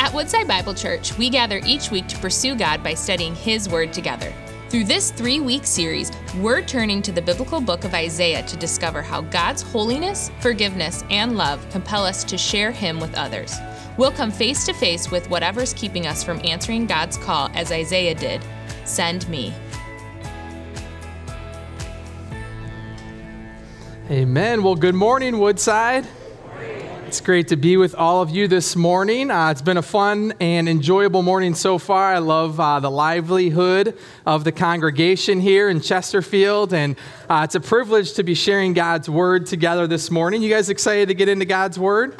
At Woodside Bible Church, we gather each week to pursue God by studying His Word together. Through this three week series, we're turning to the biblical book of Isaiah to discover how God's holiness, forgiveness, and love compel us to share Him with others. We'll come face to face with whatever's keeping us from answering God's call as Isaiah did Send me. Amen. Well, good morning, Woodside. It's great to be with all of you this morning. Uh, it's been a fun and enjoyable morning so far. I love uh, the livelihood of the congregation here in Chesterfield, and uh, it's a privilege to be sharing God's Word together this morning. You guys excited to get into God's Word?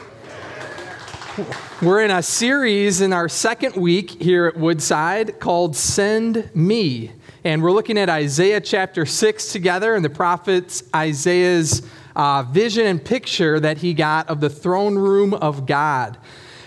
We're in a series in our second week here at Woodside called Send Me. And we're looking at Isaiah chapter 6 together and the prophet's Isaiah's uh, vision and picture that he got of the throne room of God.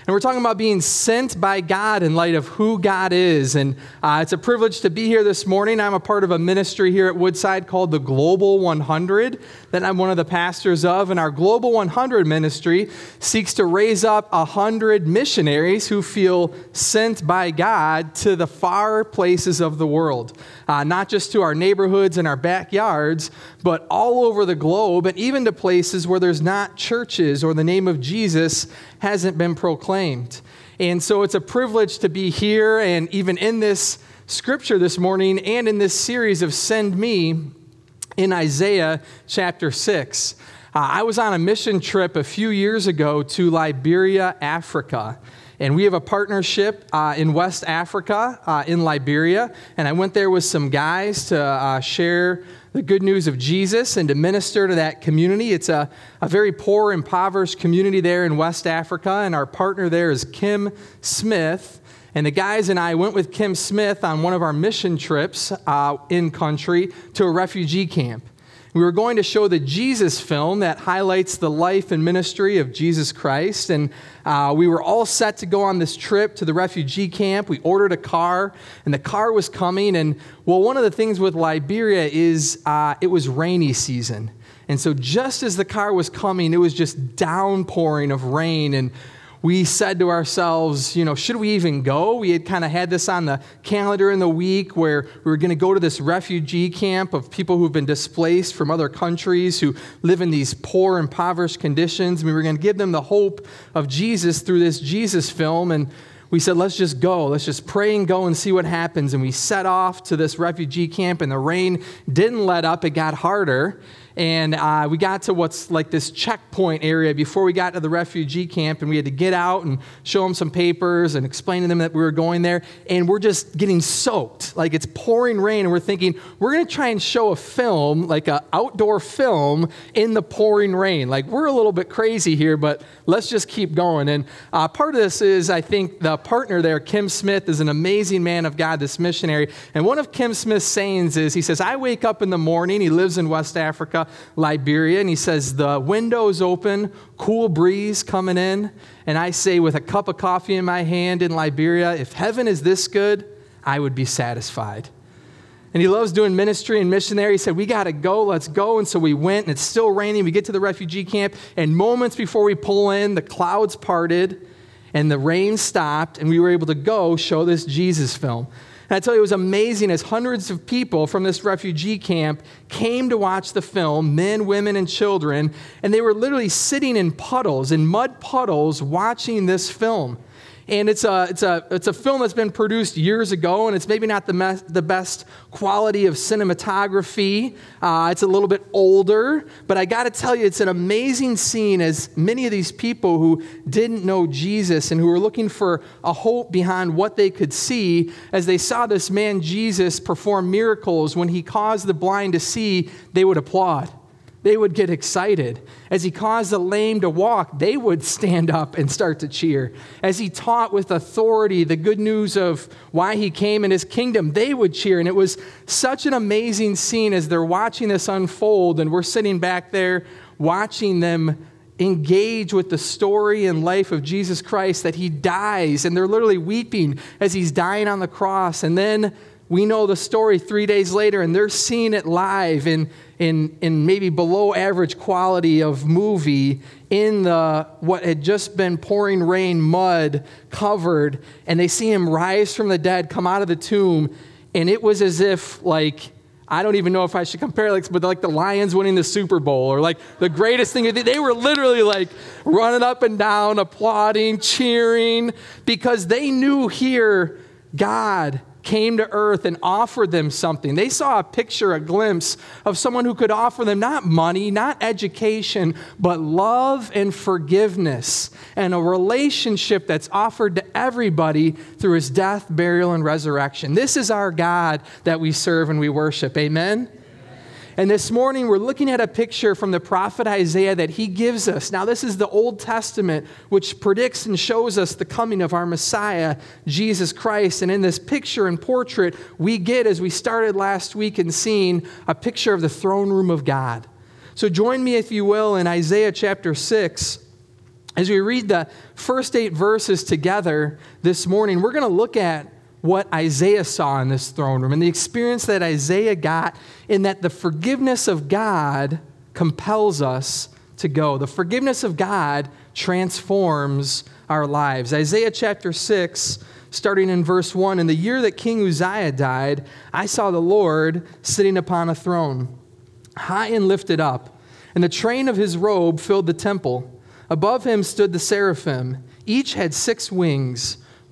And we're talking about being sent by God in light of who God is. And uh, it's a privilege to be here this morning. I'm a part of a ministry here at Woodside called the Global 100 that I'm one of the pastors of. And our Global 100 ministry seeks to raise up 100 missionaries who feel sent by God to the far places of the world, uh, not just to our neighborhoods and our backyards, but all over the globe and even to places where there's not churches or the name of Jesus hasn't been proclaimed. And so it's a privilege to be here and even in this scripture this morning and in this series of Send Me in Isaiah chapter 6. Uh, I was on a mission trip a few years ago to Liberia, Africa. And we have a partnership uh, in West Africa, uh, in Liberia. And I went there with some guys to uh, share the good news of Jesus and to minister to that community. It's a, a very poor, impoverished community there in West Africa, and our partner there is Kim Smith. And the guys and I went with Kim Smith on one of our mission trips uh, in country to a refugee camp. We were going to show the Jesus film that highlights the life and ministry of Jesus Christ. And uh, we were all set to go on this trip to the refugee camp. We ordered a car, and the car was coming. And well, one of the things with Liberia is uh, it was rainy season. And so, just as the car was coming, it was just downpouring of rain. And we said to ourselves, you know, should we even go? We had kind of had this on the calendar in the week where we were going to go to this refugee camp of people who've been displaced from other countries who live in these poor, impoverished conditions. We were going to give them the hope of Jesus through this Jesus film. And we said, let's just go. Let's just pray and go and see what happens. And we set off to this refugee camp, and the rain didn't let up, it got harder and uh, we got to what's like this checkpoint area before we got to the refugee camp and we had to get out and show them some papers and explain to them that we were going there. And we're just getting soaked. Like it's pouring rain and we're thinking we're going to try and show a film like an outdoor film in the pouring rain. Like we're a little bit crazy here but let's just keep going. And uh, part of this is i think the partner there kim smith is an amazing man of god this missionary. And one of kim smith's sayings is he says i wake up in the morning he lives in west africa Liberia, and he says, The window's open, cool breeze coming in. And I say, with a cup of coffee in my hand in Liberia, if heaven is this good, I would be satisfied. And he loves doing ministry and missionary. He said, We got to go, let's go. And so we went, and it's still raining. We get to the refugee camp, and moments before we pull in, the clouds parted and the rain stopped, and we were able to go show this Jesus film. And I tell you, it was amazing as hundreds of people from this refugee camp came to watch the film men, women, and children. And they were literally sitting in puddles, in mud puddles, watching this film. And it's a, it's, a, it's a film that's been produced years ago, and it's maybe not the, me- the best quality of cinematography. Uh, it's a little bit older, but I got to tell you, it's an amazing scene as many of these people who didn't know Jesus and who were looking for a hope behind what they could see, as they saw this man Jesus perform miracles, when he caused the blind to see, they would applaud they would get excited. As he caused the lame to walk, they would stand up and start to cheer. As he taught with authority the good news of why he came in his kingdom, they would cheer. And it was such an amazing scene as they're watching this unfold, and we're sitting back there watching them engage with the story and life of Jesus Christ that he dies, and they're literally weeping as he's dying on the cross. And then we know the story three days later, and they're seeing it live in, in, in maybe below average quality of movie in the what had just been pouring rain, mud covered, and they see him rise from the dead, come out of the tomb, and it was as if like I don't even know if I should compare like, but like the Lions winning the Super Bowl or like the greatest thing. They were literally like running up and down, applauding, cheering, because they knew here God came to earth and offered them something. They saw a picture, a glimpse of someone who could offer them not money, not education, but love and forgiveness and a relationship that's offered to everybody through his death, burial, and resurrection. This is our God that we serve and we worship. Amen. And this morning, we're looking at a picture from the prophet Isaiah that he gives us. Now, this is the Old Testament, which predicts and shows us the coming of our Messiah, Jesus Christ. And in this picture and portrait, we get, as we started last week and seeing, a picture of the throne room of God. So, join me, if you will, in Isaiah chapter 6. As we read the first eight verses together this morning, we're going to look at what Isaiah saw in this throne room and the experience that Isaiah got in that the forgiveness of God compels us to go. The forgiveness of God transforms our lives. Isaiah chapter 6, starting in verse 1 In the year that King Uzziah died, I saw the Lord sitting upon a throne, high and lifted up, and the train of his robe filled the temple. Above him stood the seraphim. Each had six wings.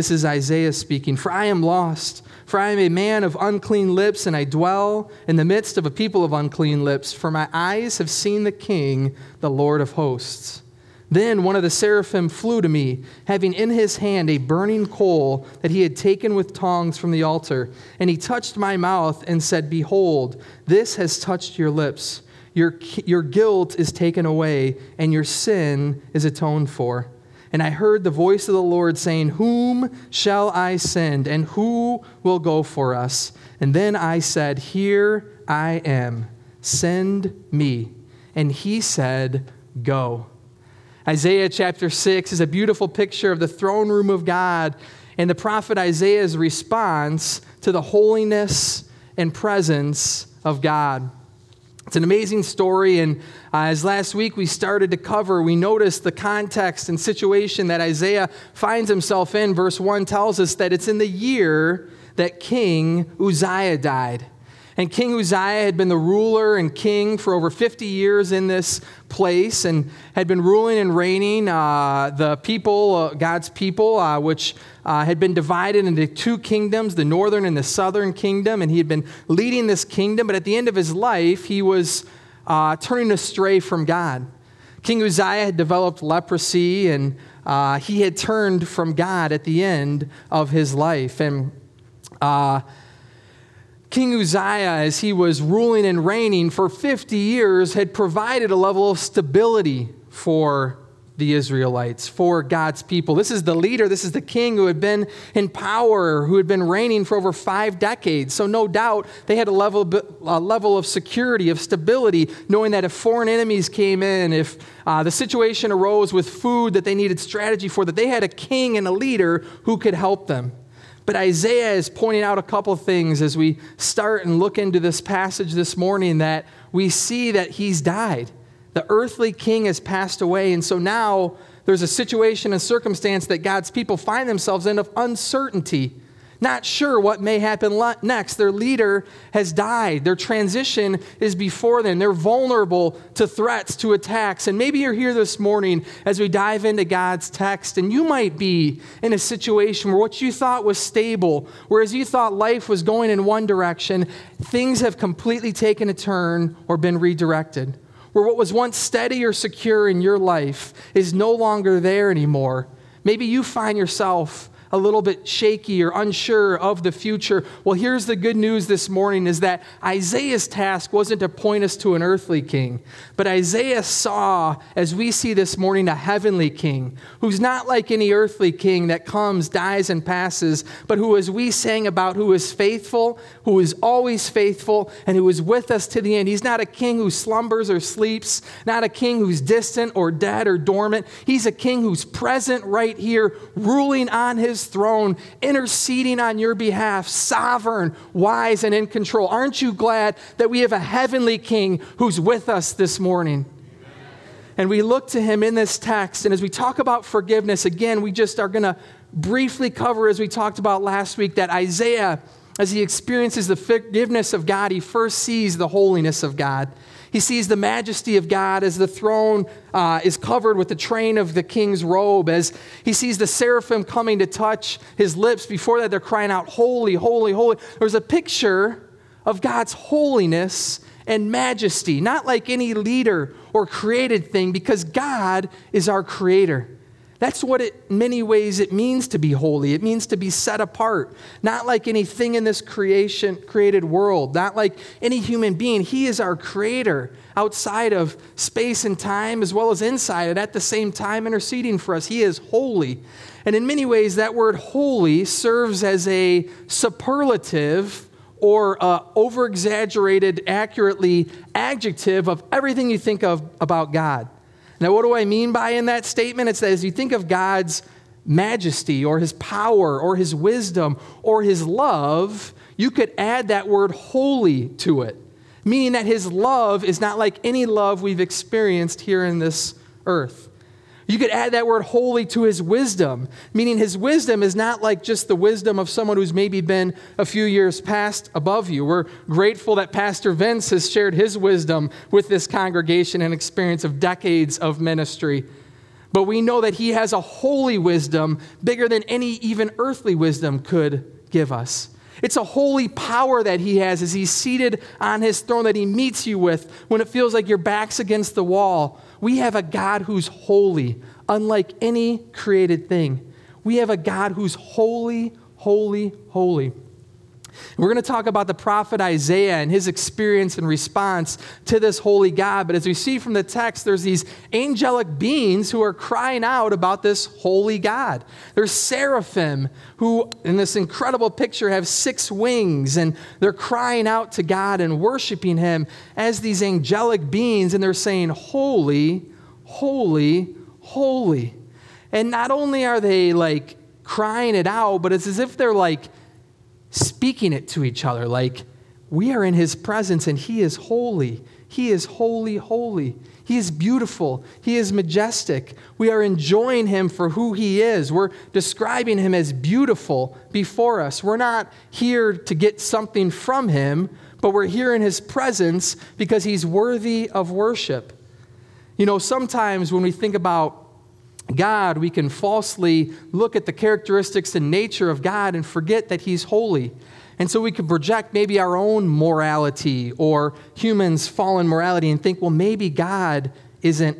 This is Isaiah speaking, for I am lost. For I am a man of unclean lips, and I dwell in the midst of a people of unclean lips, for my eyes have seen the King, the Lord of hosts. Then one of the seraphim flew to me, having in his hand a burning coal that he had taken with tongs from the altar. And he touched my mouth and said, Behold, this has touched your lips. Your, your guilt is taken away, and your sin is atoned for. And I heard the voice of the Lord saying, Whom shall I send, and who will go for us? And then I said, Here I am, send me. And he said, Go. Isaiah chapter 6 is a beautiful picture of the throne room of God and the prophet Isaiah's response to the holiness and presence of God. It's an amazing story, and uh, as last week we started to cover, we noticed the context and situation that Isaiah finds himself in. Verse 1 tells us that it's in the year that King Uzziah died. And King Uzziah had been the ruler and king for over 50 years in this place and had been ruling and reigning uh, the people, uh, God's people, uh, which uh, had been divided into two kingdoms, the northern and the southern kingdom. And he had been leading this kingdom, but at the end of his life, he was uh, turning astray from God. King Uzziah had developed leprosy and uh, he had turned from God at the end of his life. And King Uzziah, as he was ruling and reigning for 50 years, had provided a level of stability for the Israelites, for God's people. This is the leader, this is the king who had been in power, who had been reigning for over five decades. So, no doubt, they had a level, a level of security, of stability, knowing that if foreign enemies came in, if uh, the situation arose with food that they needed strategy for, that they had a king and a leader who could help them. But Isaiah is pointing out a couple things as we start and look into this passage this morning that we see that he's died. The earthly king has passed away. And so now there's a situation and circumstance that God's people find themselves in of uncertainty not sure what may happen next. Their leader has died. Their transition is before them. They're vulnerable to threats, to attacks. And maybe you're here this morning as we dive into God's text, and you might be in a situation where what you thought was stable, whereas you thought life was going in one direction, things have completely taken a turn or been redirected. Where what was once steady or secure in your life is no longer there anymore. Maybe you find yourself a little bit shaky or unsure of the future. Well, here's the good news this morning is that Isaiah's task wasn't to point us to an earthly king, but Isaiah saw, as we see this morning, a heavenly king who's not like any earthly king that comes, dies, and passes, but who, as we sang about, who is faithful, who is always faithful, and who is with us to the end. He's not a king who slumbers or sleeps, not a king who's distant or dead or dormant. He's a king who's present right here, ruling on his throne, interceding on your behalf, sovereign, wise, and in control. Aren't you glad that we have a heavenly king who's with us this morning? And we look to him in this text. And as we talk about forgiveness, again, we just are going to briefly cover, as we talked about last week, that Isaiah, as he experiences the forgiveness of God, he first sees the holiness of God. He sees the majesty of God as the throne uh, is covered with the train of the king's robe, as he sees the seraphim coming to touch his lips. Before that, they're crying out, Holy, holy, holy. There's a picture of God's holiness and majesty, not like any leader or created thing, because God is our creator. That's what it, in many ways, it means to be holy. It means to be set apart, not like anything in this creation, created world, not like any human being. He is our creator outside of space and time, as well as inside it, at the same time, interceding for us. He is holy. And in many ways, that word holy serves as a superlative or uh, over exaggerated, accurately adjective of everything you think of about God. Now, what do I mean by in that statement? It's that as you think of God's majesty or his power or his wisdom or his love, you could add that word holy to it, meaning that his love is not like any love we've experienced here in this earth. You could add that word holy to his wisdom, meaning his wisdom is not like just the wisdom of someone who's maybe been a few years past above you. We're grateful that Pastor Vince has shared his wisdom with this congregation and experience of decades of ministry. But we know that he has a holy wisdom bigger than any even earthly wisdom could give us. It's a holy power that he has as he's seated on his throne that he meets you with when it feels like your back's against the wall we have a God who's holy, unlike any created thing. We have a God who's holy, holy, holy. We're going to talk about the prophet Isaiah and his experience and response to this holy God. But as we see from the text, there's these angelic beings who are crying out about this holy God. There's seraphim who, in this incredible picture, have six wings and they're crying out to God and worshiping him as these angelic beings. And they're saying, Holy, holy, holy. And not only are they like crying it out, but it's as if they're like, speaking it to each other like, we are in his presence and he is holy. He is holy, holy. He is beautiful. He is majestic. We are enjoying him for who he is. We're describing him as beautiful before us. We're not here to get something from him, but we're here in his presence because he's worthy of worship. You know, sometimes when we think about God, we can falsely look at the characteristics and nature of God and forget that He's holy. And so we can project maybe our own morality or humans' fallen morality and think, well, maybe God isn't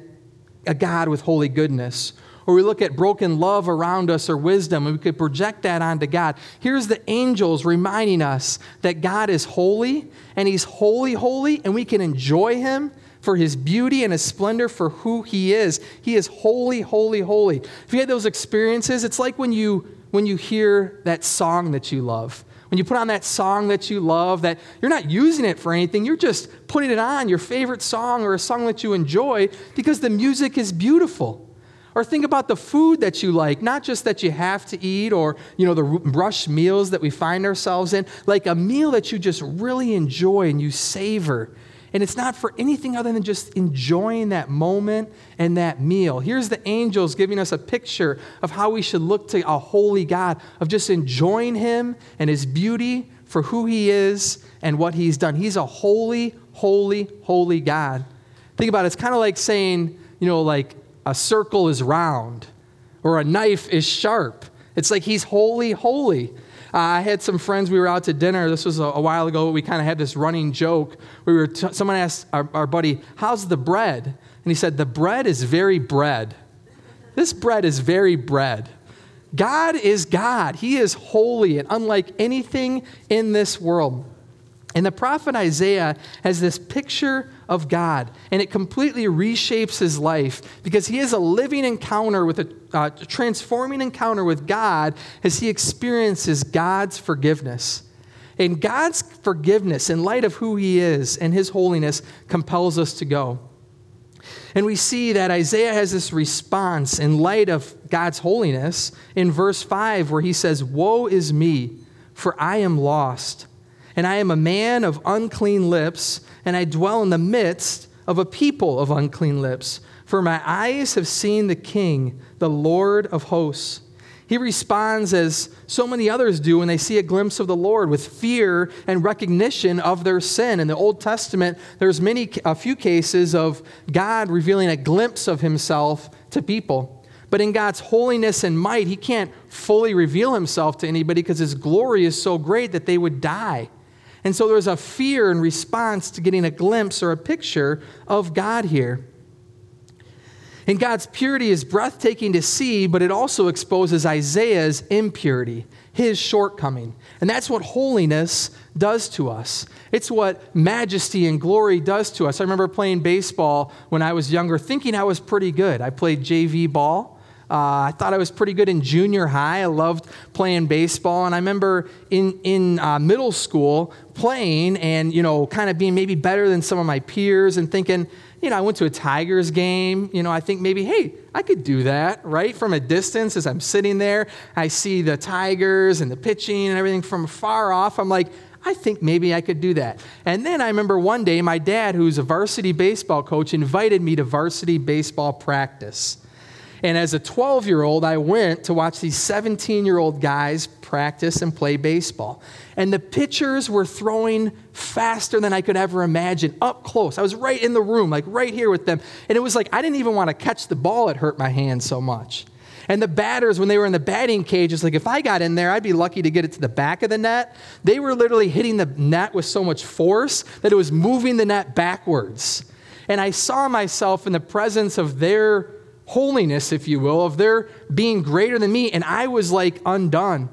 a God with holy goodness. Or we look at broken love around us or wisdom and we could project that onto God. Here's the angels reminding us that God is holy and He's holy, holy, and we can enjoy Him for his beauty and his splendor for who he is. He is holy, holy, holy. If you had those experiences, it's like when you when you hear that song that you love. When you put on that song that you love, that you're not using it for anything, you're just putting it on, your favorite song or a song that you enjoy, because the music is beautiful. Or think about the food that you like, not just that you have to eat or, you know, the rush meals that we find ourselves in, like a meal that you just really enjoy and you savor and it's not for anything other than just enjoying that moment and that meal. Here's the angels giving us a picture of how we should look to a holy God, of just enjoying Him and His beauty for who He is and what He's done. He's a holy, holy, holy God. Think about it, it's kind of like saying, you know, like a circle is round or a knife is sharp. It's like He's holy, holy. Uh, I had some friends, we were out to dinner. This was a, a while ago. We kind of had this running joke. We were t- someone asked our, our buddy, How's the bread? And he said, The bread is very bread. This bread is very bread. God is God. He is holy and unlike anything in this world. And the prophet Isaiah has this picture of God, and it completely reshapes his life because he has a living encounter with a uh, transforming encounter with God as he experiences God's forgiveness. And God's forgiveness, in light of who he is and his holiness, compels us to go. And we see that Isaiah has this response in light of God's holiness in verse 5, where he says, Woe is me, for I am lost, and I am a man of unclean lips, and I dwell in the midst of a people of unclean lips. For my eyes have seen the King, the Lord of hosts. He responds as so many others do when they see a glimpse of the Lord with fear and recognition of their sin. In the Old Testament, there's many a few cases of God revealing a glimpse of himself to people. But in God's holiness and might, he can't fully reveal himself to anybody because his glory is so great that they would die. And so there's a fear in response to getting a glimpse or a picture of God here. And God's purity is breathtaking to see, but it also exposes Isaiah's impurity, his shortcoming. And that's what holiness does to us. It's what majesty and glory does to us. I remember playing baseball when I was younger, thinking I was pretty good. I played JV ball. Uh, I thought I was pretty good in junior high. I loved playing baseball. And I remember in, in uh, middle school playing and, you know, kind of being maybe better than some of my peers and thinking, you know, I went to a Tigers game. You know, I think maybe, hey, I could do that, right? From a distance, as I'm sitting there, I see the Tigers and the pitching and everything from far off. I'm like, I think maybe I could do that. And then I remember one day, my dad, who's a varsity baseball coach, invited me to varsity baseball practice. And as a 12 year old, I went to watch these 17 year old guys practice and play baseball. And the pitchers were throwing faster than I could ever imagine, up close. I was right in the room, like right here with them. And it was like I didn't even want to catch the ball, it hurt my hand so much. And the batters, when they were in the batting cage, it's like if I got in there, I'd be lucky to get it to the back of the net. They were literally hitting the net with so much force that it was moving the net backwards. And I saw myself in the presence of their holiness, if you will, of their being greater than me. And I was like undone.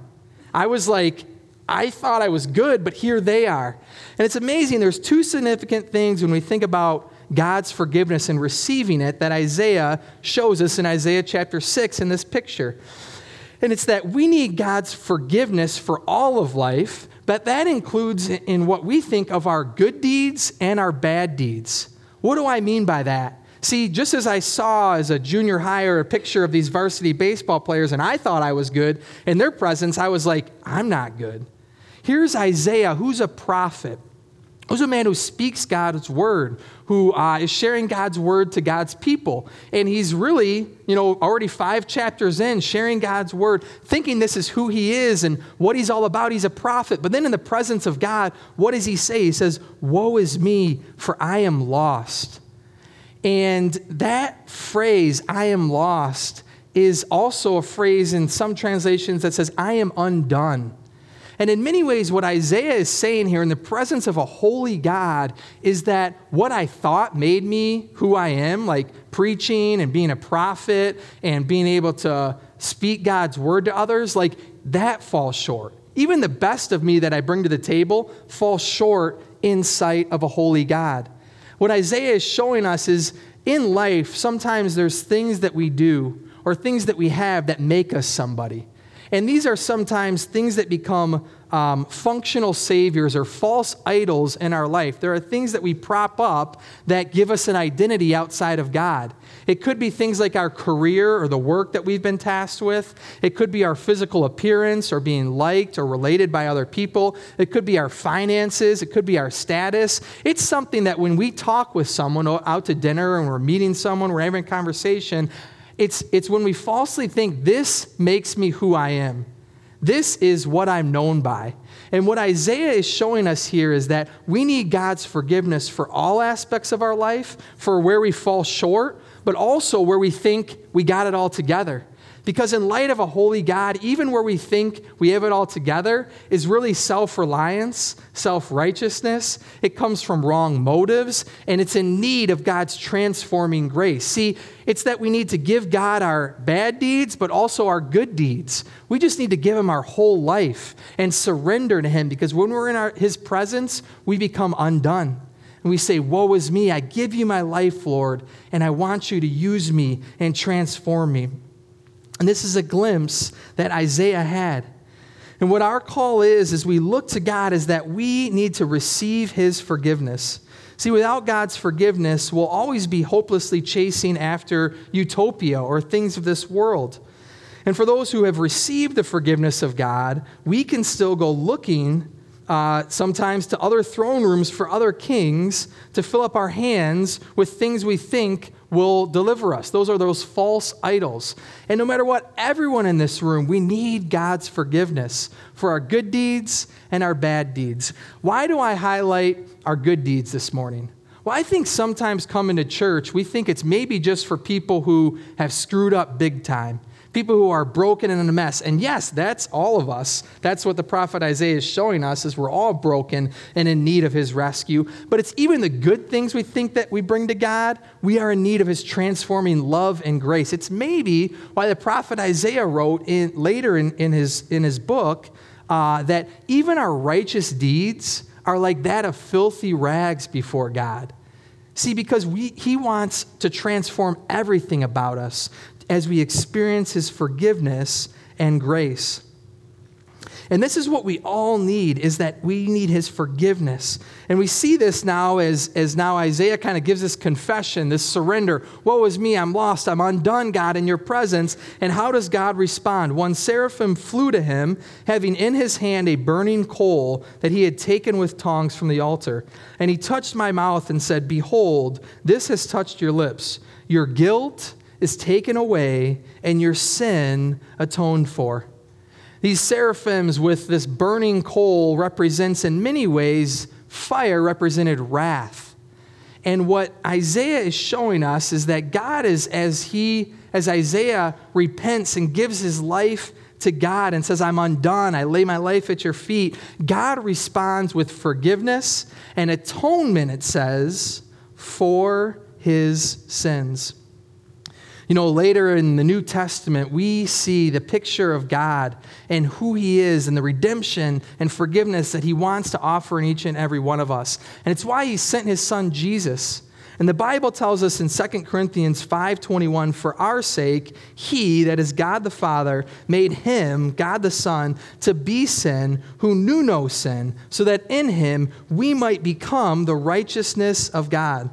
I was like, I thought I was good, but here they are. And it's amazing. There's two significant things when we think about God's forgiveness and receiving it that Isaiah shows us in Isaiah chapter 6 in this picture. And it's that we need God's forgiveness for all of life, but that includes in what we think of our good deeds and our bad deeds. What do I mean by that? See, just as I saw as a junior higher a picture of these varsity baseball players and I thought I was good, in their presence, I was like, I'm not good. Here's Isaiah, who's a prophet, who's a man who speaks God's word, who uh, is sharing God's word to God's people. And he's really, you know, already five chapters in, sharing God's word, thinking this is who he is and what he's all about. He's a prophet. But then in the presence of God, what does he say? He says, Woe is me, for I am lost. And that phrase, I am lost, is also a phrase in some translations that says, I am undone. And in many ways, what Isaiah is saying here in the presence of a holy God is that what I thought made me who I am, like preaching and being a prophet and being able to speak God's word to others, like that falls short. Even the best of me that I bring to the table falls short in sight of a holy God. What Isaiah is showing us is in life, sometimes there's things that we do or things that we have that make us somebody. And these are sometimes things that become um, functional saviors or false idols in our life. There are things that we prop up that give us an identity outside of God. It could be things like our career or the work that we've been tasked with. It could be our physical appearance or being liked or related by other people. It could be our finances. It could be our status. It's something that when we talk with someone out to dinner and we're meeting someone, we're having a conversation, it's, it's when we falsely think this makes me who I am. This is what I'm known by. And what Isaiah is showing us here is that we need God's forgiveness for all aspects of our life, for where we fall short, but also where we think we got it all together. Because, in light of a holy God, even where we think we have it all together is really self reliance, self righteousness. It comes from wrong motives, and it's in need of God's transforming grace. See, it's that we need to give God our bad deeds, but also our good deeds. We just need to give Him our whole life and surrender to Him because when we're in our, His presence, we become undone. And we say, Woe is me, I give you my life, Lord, and I want you to use me and transform me. And this is a glimpse that Isaiah had. And what our call is, as we look to God, is that we need to receive his forgiveness. See, without God's forgiveness, we'll always be hopelessly chasing after utopia or things of this world. And for those who have received the forgiveness of God, we can still go looking uh, sometimes to other throne rooms for other kings to fill up our hands with things we think will deliver us. Those are those false idols. And no matter what, everyone in this room, we need God's forgiveness for our good deeds and our bad deeds. Why do I highlight our good deeds this morning? Well, I think sometimes coming to church, we think it's maybe just for people who have screwed up big time people who are broken and in a mess. And yes, that's all of us. That's what the prophet Isaiah is showing us is we're all broken and in need of his rescue. But it's even the good things we think that we bring to God, we are in need of his transforming love and grace. It's maybe why the prophet Isaiah wrote in, later in, in, his, in his book uh, that even our righteous deeds are like that of filthy rags before God. See, because we, he wants to transform everything about us as we experience his forgiveness and grace. And this is what we all need is that we need his forgiveness. And we see this now as, as now Isaiah kind of gives this confession, this surrender. Woe is me, I'm lost, I'm undone, God, in your presence. And how does God respond? One seraphim flew to him, having in his hand a burning coal that he had taken with tongs from the altar. And he touched my mouth and said, Behold, this has touched your lips. Your guilt is taken away and your sin atoned for. These seraphims with this burning coal represents in many ways fire represented wrath. And what Isaiah is showing us is that God is as he as Isaiah repents and gives his life to God and says, I'm undone. I lay my life at your feet. God responds with forgiveness and atonement, it says, for his sins. You know, later in the New Testament, we see the picture of God and who He is and the redemption and forgiveness that He wants to offer in each and every one of us. And it's why He sent His Son Jesus. And the Bible tells us in 2 Corinthians 5:21 for our sake he that is God the Father made him God the Son to be sin who knew no sin so that in him we might become the righteousness of God.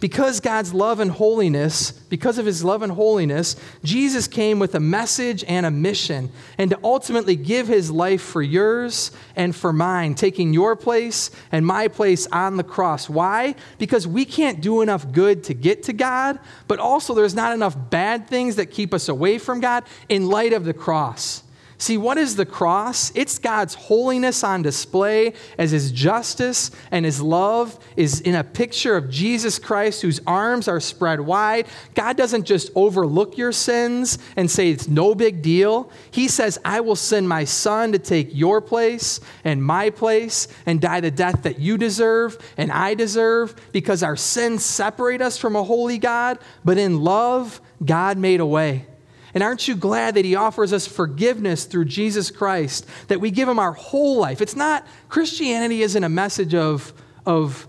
Because God's love and holiness, because of his love and holiness, Jesus came with a message and a mission, and to ultimately give his life for yours and for mine, taking your place and my place on the cross. Why? Because we can't do enough good to get to God, but also there's not enough bad things that keep us away from God in light of the cross. See, what is the cross? It's God's holiness on display as his justice and his love is in a picture of Jesus Christ whose arms are spread wide. God doesn't just overlook your sins and say it's no big deal. He says, I will send my son to take your place and my place and die the death that you deserve and I deserve because our sins separate us from a holy God, but in love, God made a way. And aren't you glad that He offers us forgiveness through Jesus Christ, that we give Him our whole life? It's not, Christianity isn't a message of, of,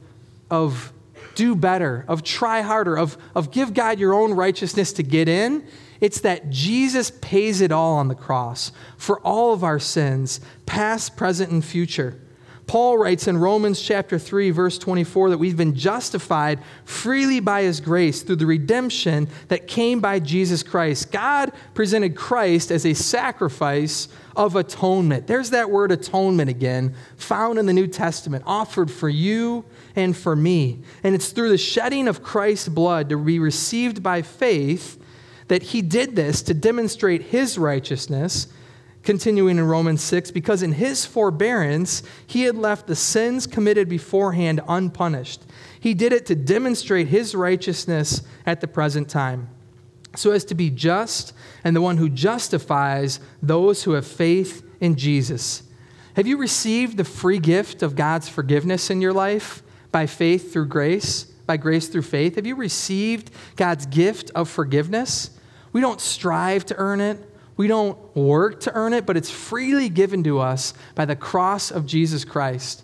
of do better, of try harder, of, of give God your own righteousness to get in. It's that Jesus pays it all on the cross for all of our sins, past, present, and future. Paul writes in Romans chapter 3 verse 24 that we've been justified freely by his grace through the redemption that came by Jesus Christ. God presented Christ as a sacrifice of atonement. There's that word atonement again, found in the New Testament, offered for you and for me. And it's through the shedding of Christ's blood to be received by faith that he did this to demonstrate his righteousness Continuing in Romans 6, because in his forbearance he had left the sins committed beforehand unpunished. He did it to demonstrate his righteousness at the present time. so as to be just and the one who justifies those who have faith in Jesus. Have you received the free gift of God's forgiveness in your life by faith through grace? By grace through faith? Have you received God's gift of forgiveness? We don't strive to earn it. We don't work to earn it, but it's freely given to us by the cross of Jesus Christ.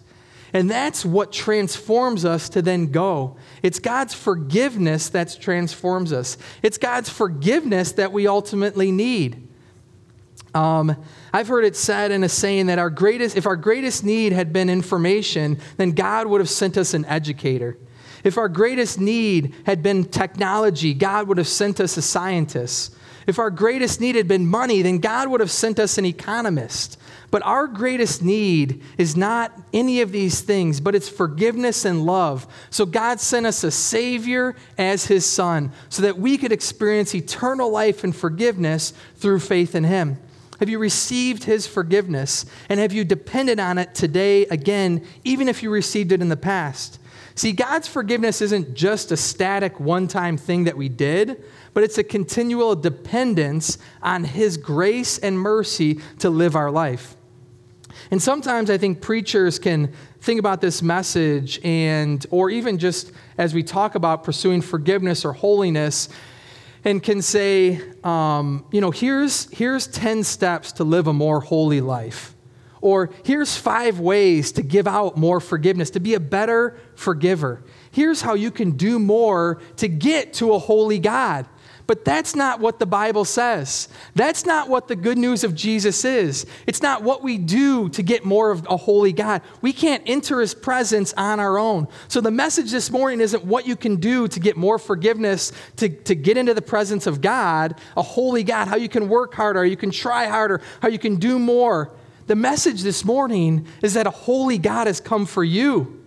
And that's what transforms us to then go. It's God's forgiveness that transforms us. It's God's forgiveness that we ultimately need. Um, I've heard it said in a saying that our greatest, if our greatest need had been information, then God would have sent us an educator. If our greatest need had been technology, God would have sent us a scientist. If our greatest need had been money, then God would have sent us an economist. But our greatest need is not any of these things, but it's forgiveness and love. So God sent us a Savior as His Son so that we could experience eternal life and forgiveness through faith in Him. Have you received His forgiveness? And have you depended on it today again, even if you received it in the past? See, God's forgiveness isn't just a static one time thing that we did, but it's a continual dependence on His grace and mercy to live our life. And sometimes I think preachers can think about this message and or even just as we talk about pursuing forgiveness or holiness and can say, um, you know, here's, here's 10 steps to live a more holy life. Or here's five ways to give out more forgiveness, to be a better forgiver. Here's how you can do more to get to a holy God. But that's not what the Bible says. That's not what the good news of Jesus is. It's not what we do to get more of a holy God. We can't enter his presence on our own. So the message this morning isn't what you can do to get more forgiveness, to, to get into the presence of God, a holy God, how you can work harder, you can try harder, how you can do more. The message this morning is that a holy God has come for you.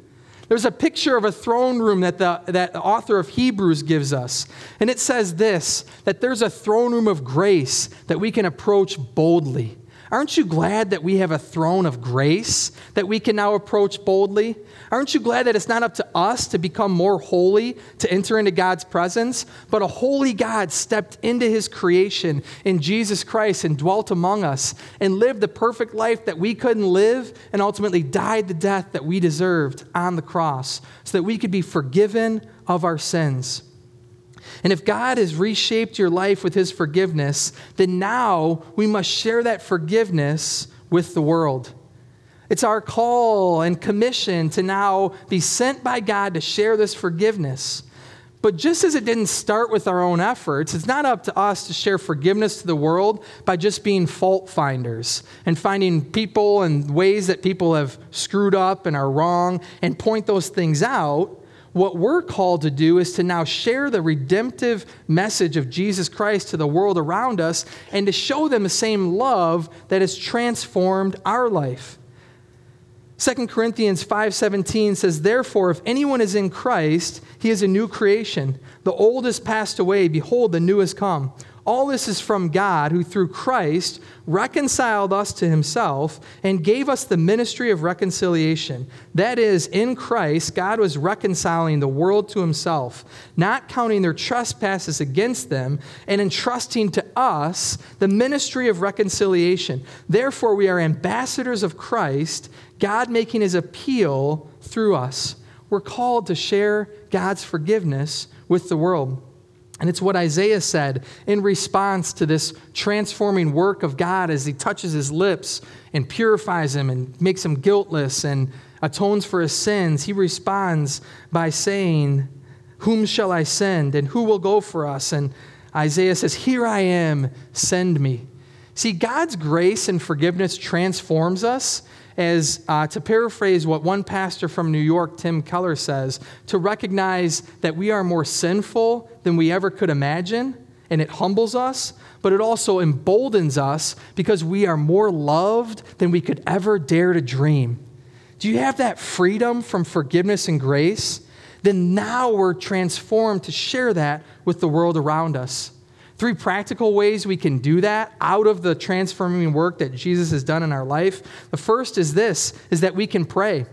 There's a picture of a throne room that the, that the author of Hebrews gives us. And it says this that there's a throne room of grace that we can approach boldly. Aren't you glad that we have a throne of grace that we can now approach boldly? Aren't you glad that it's not up to us to become more holy, to enter into God's presence, but a holy God stepped into his creation in Jesus Christ and dwelt among us and lived the perfect life that we couldn't live and ultimately died the death that we deserved on the cross so that we could be forgiven of our sins? And if God has reshaped your life with his forgiveness, then now we must share that forgiveness with the world. It's our call and commission to now be sent by God to share this forgiveness. But just as it didn't start with our own efforts, it's not up to us to share forgiveness to the world by just being fault finders and finding people and ways that people have screwed up and are wrong and point those things out what we're called to do is to now share the redemptive message of Jesus Christ to the world around us and to show them the same love that has transformed our life. 2 Corinthians 5:17 says therefore if anyone is in Christ he is a new creation. The old has passed away. Behold the new has come all this is from God, who through Christ reconciled us to himself and gave us the ministry of reconciliation. That is, in Christ, God was reconciling the world to himself, not counting their trespasses against them, and entrusting to us the ministry of reconciliation. Therefore, we are ambassadors of Christ, God making his appeal through us. We're called to share God's forgiveness with the world. And it's what Isaiah said in response to this transforming work of God as he touches his lips and purifies him and makes him guiltless and atones for his sins. He responds by saying, Whom shall I send and who will go for us? And Isaiah says, Here I am, send me. See, God's grace and forgiveness transforms us as, uh, to paraphrase what one pastor from New York, Tim Keller, says, to recognize that we are more sinful than we ever could imagine, and it humbles us, but it also emboldens us because we are more loved than we could ever dare to dream. Do you have that freedom from forgiveness and grace? Then now we're transformed to share that with the world around us. Three practical ways we can do that out of the transforming work that Jesus has done in our life. The first is this is that we can pray.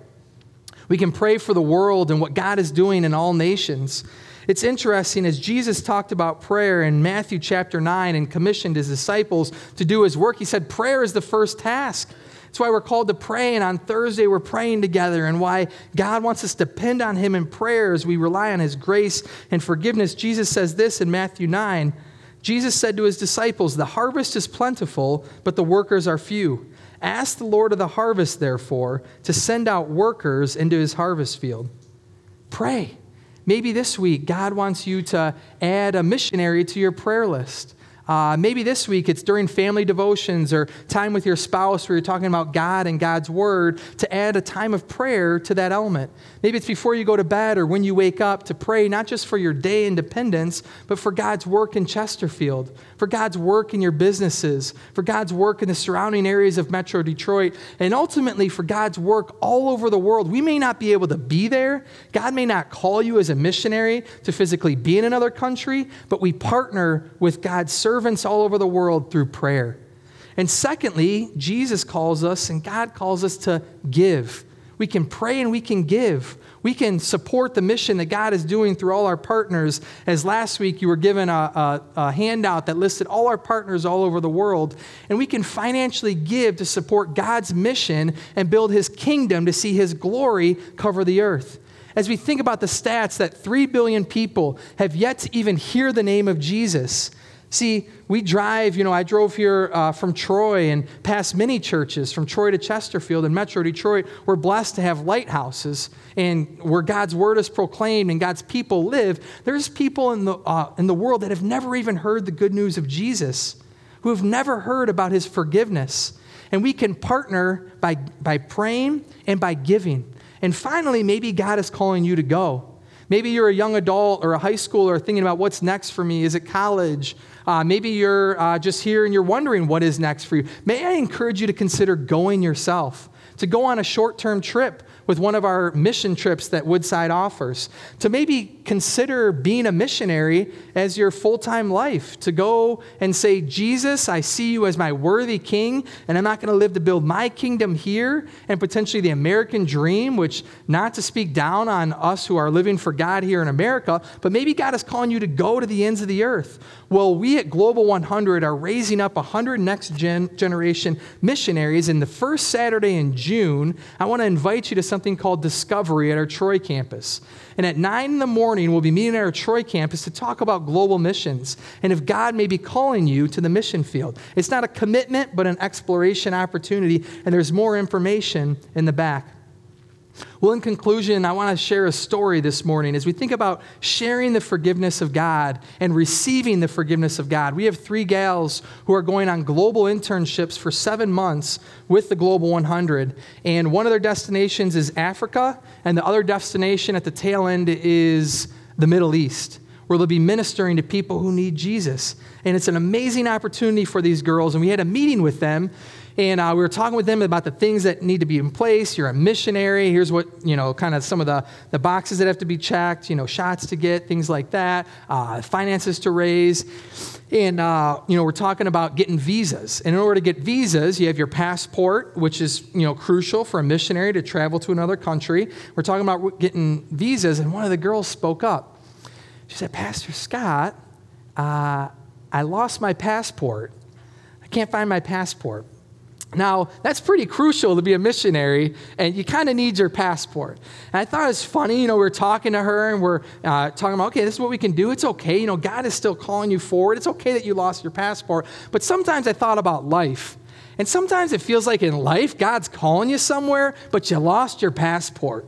We can pray for the world and what God is doing in all nations. It's interesting as Jesus talked about prayer in Matthew chapter 9 and commissioned his disciples to do his work, he said, Prayer is the first task. That's why we're called to pray, and on Thursday we're praying together, and why God wants us to depend on Him in prayer as we rely on His grace and forgiveness. Jesus says this in Matthew 9. Jesus said to His disciples, The harvest is plentiful, but the workers are few. Ask the Lord of the harvest, therefore, to send out workers into His harvest field. Pray. Maybe this week, God wants you to add a missionary to your prayer list. Uh, maybe this week it's during family devotions or time with your spouse where you're talking about God and God's Word to add a time of prayer to that element. Maybe it's before you go to bed or when you wake up to pray not just for your day independence, but for God's work in Chesterfield, for God's work in your businesses, for God's work in the surrounding areas of Metro Detroit, and ultimately for God's work all over the world. We may not be able to be there. God may not call you as a missionary to physically be in another country, but we partner with God's servants all over the world through prayer. And secondly, Jesus calls us and God calls us to give. We can pray and we can give. We can support the mission that God is doing through all our partners. As last week you were given a, a, a, handout that listed all our partners all over the world, and we can financially give to support God's mission and build his kingdom to see his glory cover the earth. As we think about the stats that 3 billion people have yet to even hear the name of Jesus, See, we drive, you know, I drove here uh, from Troy and past many churches, from Troy to Chesterfield and Metro Detroit. We're blessed to have lighthouses and where God's word is proclaimed and God's people live. There's people in the, uh, in the world that have never even heard the good news of Jesus, who have never heard about his forgiveness. And we can partner by, by praying and by giving. And finally, maybe God is calling you to go. Maybe you're a young adult or a high schooler thinking about what's next for me. Is it college? Uh, maybe you're uh, just here and you're wondering what is next for you. May I encourage you to consider going yourself, to go on a short term trip with one of our mission trips that Woodside offers, to maybe consider being a missionary as your full time life, to go and say, Jesus, I see you as my worthy king, and I'm not going to live to build my kingdom here and potentially the American dream, which not to speak down on us who are living for God here in America, but maybe God is calling you to go to the ends of the earth. Well, we at Global 100 are raising up 100 next gen- generation missionaries, and the first Saturday in June, I want to invite you to something called Discovery at our Troy campus. And at 9 in the morning, we'll be meeting at our Troy campus to talk about global missions and if God may be calling you to the mission field. It's not a commitment, but an exploration opportunity, and there's more information in the back. Well, in conclusion, I want to share a story this morning as we think about sharing the forgiveness of God and receiving the forgiveness of God. We have three gals who are going on global internships for seven months with the Global 100. And one of their destinations is Africa, and the other destination at the tail end is the Middle East where they'll be ministering to people who need Jesus. And it's an amazing opportunity for these girls. And we had a meeting with them and uh, we were talking with them about the things that need to be in place. You're a missionary. Here's what, you know, kind of some of the, the boxes that have to be checked, you know, shots to get, things like that, uh, finances to raise. And, uh, you know, we're talking about getting visas. And in order to get visas, you have your passport, which is, you know, crucial for a missionary to travel to another country. We're talking about getting visas. And one of the girls spoke up. She said, Pastor Scott, uh, I lost my passport. I can't find my passport. Now, that's pretty crucial to be a missionary, and you kind of need your passport. And I thought it was funny, you know, we are talking to her and we're uh, talking about, okay, this is what we can do. It's okay, you know, God is still calling you forward. It's okay that you lost your passport. But sometimes I thought about life. And sometimes it feels like in life, God's calling you somewhere, but you lost your passport.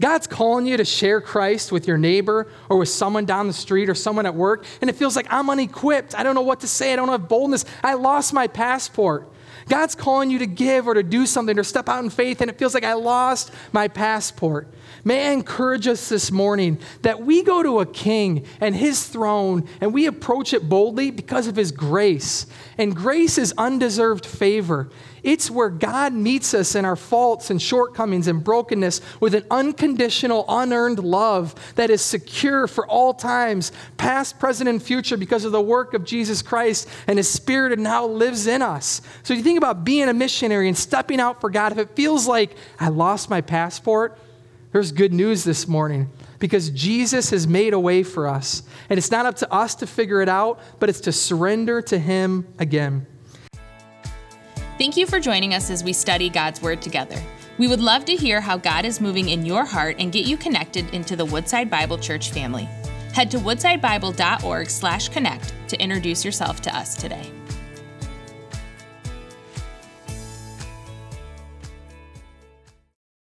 God's calling you to share Christ with your neighbor or with someone down the street or someone at work, and it feels like I'm unequipped. I don't know what to say. I don't have boldness. I lost my passport. God's calling you to give or to do something or step out in faith, and it feels like I lost my passport. May I encourage us this morning that we go to a king and his throne and we approach it boldly because of his grace. And grace is undeserved favor. It's where God meets us in our faults and shortcomings and brokenness with an unconditional, unearned love that is secure for all times, past, present, and future, because of the work of Jesus Christ and His Spirit and now lives in us. So you think about being a missionary and stepping out for God, if it feels like I lost my passport, There's good news this morning because Jesus has made a way for us. And it's not up to us to figure it out, but it's to surrender to Him again. Thank you for joining us as we study God's Word together. We would love to hear how God is moving in your heart and get you connected into the Woodside Bible Church family. Head to woodsidebible.org/connect to introduce yourself to us today.